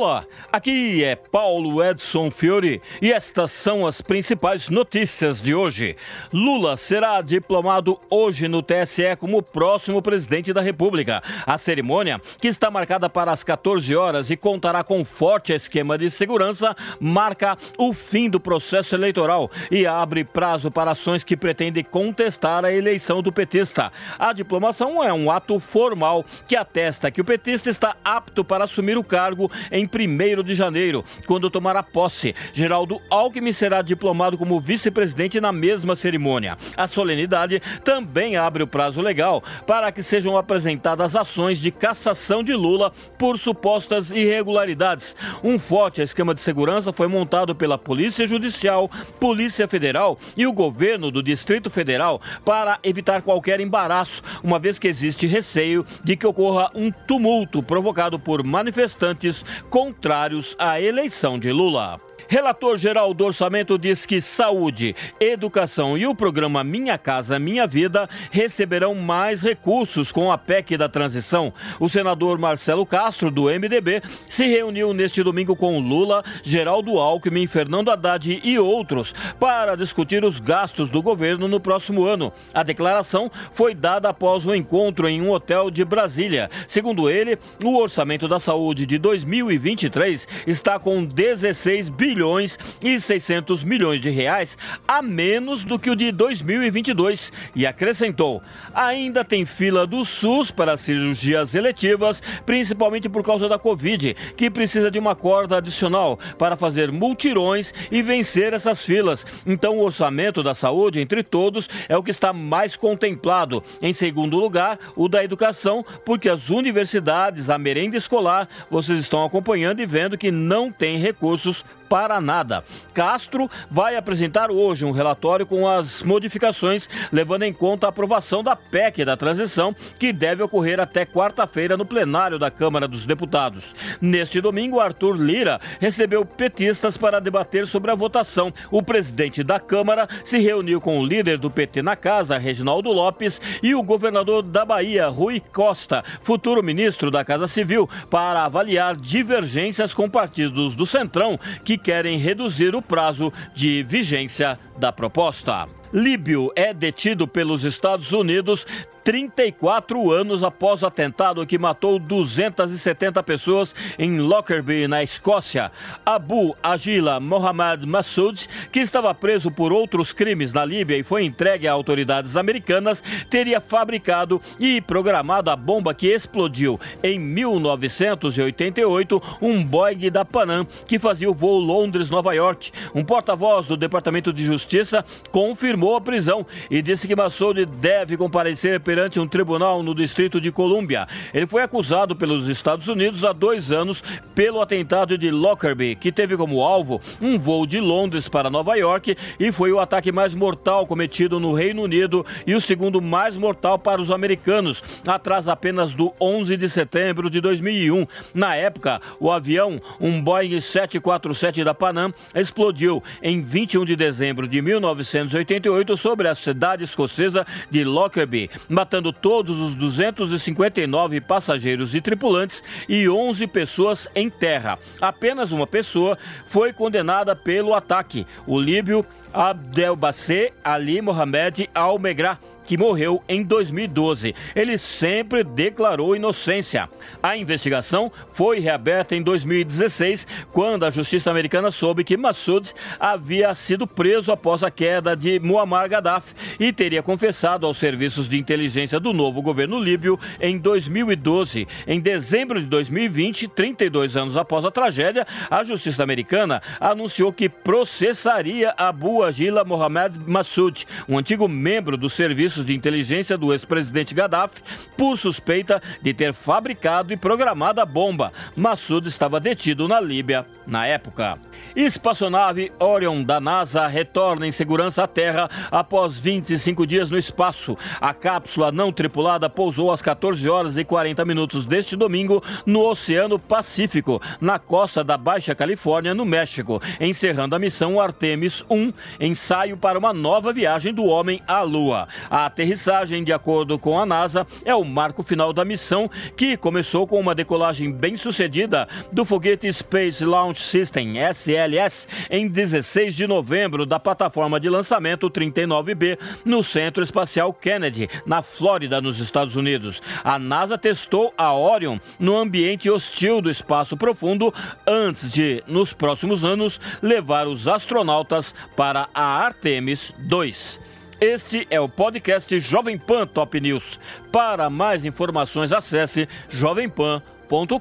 Olá, aqui é Paulo Edson Fiore e estas são as principais notícias de hoje. Lula será diplomado hoje no TSE como próximo presidente da República. A cerimônia, que está marcada para as 14 horas e contará com forte esquema de segurança, marca o fim do processo eleitoral e abre prazo para ações que pretendem contestar a eleição do petista. A diplomação é um ato formal que atesta que o petista está apto para assumir o cargo em 1 de janeiro, quando tomará posse. Geraldo Alckmin será diplomado como vice-presidente na mesma cerimônia. A solenidade também abre o prazo legal para que sejam apresentadas ações de cassação de Lula por supostas irregularidades. Um forte esquema de segurança foi montado pela Polícia Judicial, Polícia Federal e o governo do Distrito Federal para evitar qualquer embaraço, uma vez que existe receio de que ocorra um tumulto provocado por manifestantes contrários à eleição de Lula. Relator geral do orçamento diz que saúde, educação e o programa Minha Casa Minha Vida receberão mais recursos com a PEC da transição. O senador Marcelo Castro, do MDB, se reuniu neste domingo com Lula, Geraldo Alckmin, Fernando Haddad e outros para discutir os gastos do governo no próximo ano. A declaração foi dada após um encontro em um hotel de Brasília. Segundo ele, o orçamento da saúde de 2023 está com 16 bilhões bilhões e 600 milhões de reais a menos do que o de 2022 e acrescentou: ainda tem fila do SUS para cirurgias eletivas, principalmente por causa da Covid, que precisa de uma corda adicional para fazer multirões e vencer essas filas. Então, o orçamento da saúde entre todos é o que está mais contemplado. Em segundo lugar, o da educação, porque as universidades, a merenda escolar, vocês estão acompanhando e vendo que não tem recursos para nada. Castro vai apresentar hoje um relatório com as modificações, levando em conta a aprovação da PEC da transição, que deve ocorrer até quarta-feira no plenário da Câmara dos Deputados. Neste domingo, Arthur Lira recebeu petistas para debater sobre a votação. O presidente da Câmara se reuniu com o líder do PT na casa, Reginaldo Lopes, e o governador da Bahia, Rui Costa, futuro ministro da Casa Civil, para avaliar divergências com partidos do Centrão que querem reduzir o prazo de vigência da proposta. Líbio é detido pelos Estados Unidos 34 anos após o atentado que matou 270 pessoas em Lockerbie, na Escócia. Abu Agila Mohamed Massoud, que estava preso por outros crimes na Líbia e foi entregue a autoridades americanas, teria fabricado e programado a bomba que explodiu em 1988 um Boeing da Panam que fazia o voo Londres-Nova York. Um porta-voz do Departamento de Justiça confirmou a prisão e disse que Massoud deve comparecer perante perante um tribunal no Distrito de Colômbia. Ele foi acusado pelos Estados Unidos há dois anos pelo atentado de Lockerbie, que teve como alvo um voo de Londres para Nova York e foi o ataque mais mortal cometido no Reino Unido e o segundo mais mortal para os americanos, atrás apenas do 11 de setembro de 2001. Na época, o avião, um Boeing 747 da Panam, explodiu em 21 de dezembro de 1988 sobre a cidade escocesa de Lockerbie, matando todos os 259 passageiros e tripulantes e 11 pessoas em terra. Apenas uma pessoa foi condenada pelo ataque, o líbio Abdelbacê Ali Mohamed Al-Megra, que morreu em 2012. Ele sempre declarou inocência. A investigação foi reaberta em 2016, quando a justiça americana soube que Massoud havia sido preso após a queda de Muammar Gaddafi e teria confessado aos serviços de inteligência do novo governo líbio em 2012. Em dezembro de 2020, 32 anos após a tragédia, a justiça americana anunciou que processaria Abu Bouagila Mohamed Massoud, um antigo membro dos serviços de inteligência do ex-presidente Gaddafi, por suspeita de ter fabricado e programado a bomba. Massoud estava detido na Líbia na época. Espaçonave Orion da NASA retorna em segurança à Terra após 25 dias no espaço. A cápsula não tripulada pousou às 14 horas e 40 minutos deste domingo no Oceano Pacífico, na costa da Baixa Califórnia, no México, encerrando a missão Artemis 1, ensaio para uma nova viagem do homem à Lua. A aterrissagem, de acordo com a NASA, é o marco final da missão, que começou com uma decolagem bem sucedida do foguete Space Launch System SLS em 16 de novembro da plataforma de lançamento 39B no Centro Espacial Kennedy, na Flórida, nos Estados Unidos. A NASA testou a Orion no ambiente hostil do espaço profundo antes de, nos próximos anos, levar os astronautas para a Artemis 2. Este é o podcast Jovem Pan Top News. Para mais informações, acesse jovempan.com.br.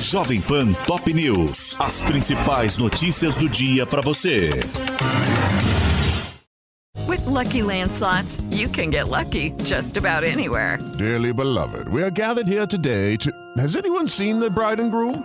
Jovem Pan Top News. As principais notícias do dia para você. With lucky landslots, you can get lucky just about anywhere. Dearly beloved, we are gathered here today to. Has anyone seen the bride and groom?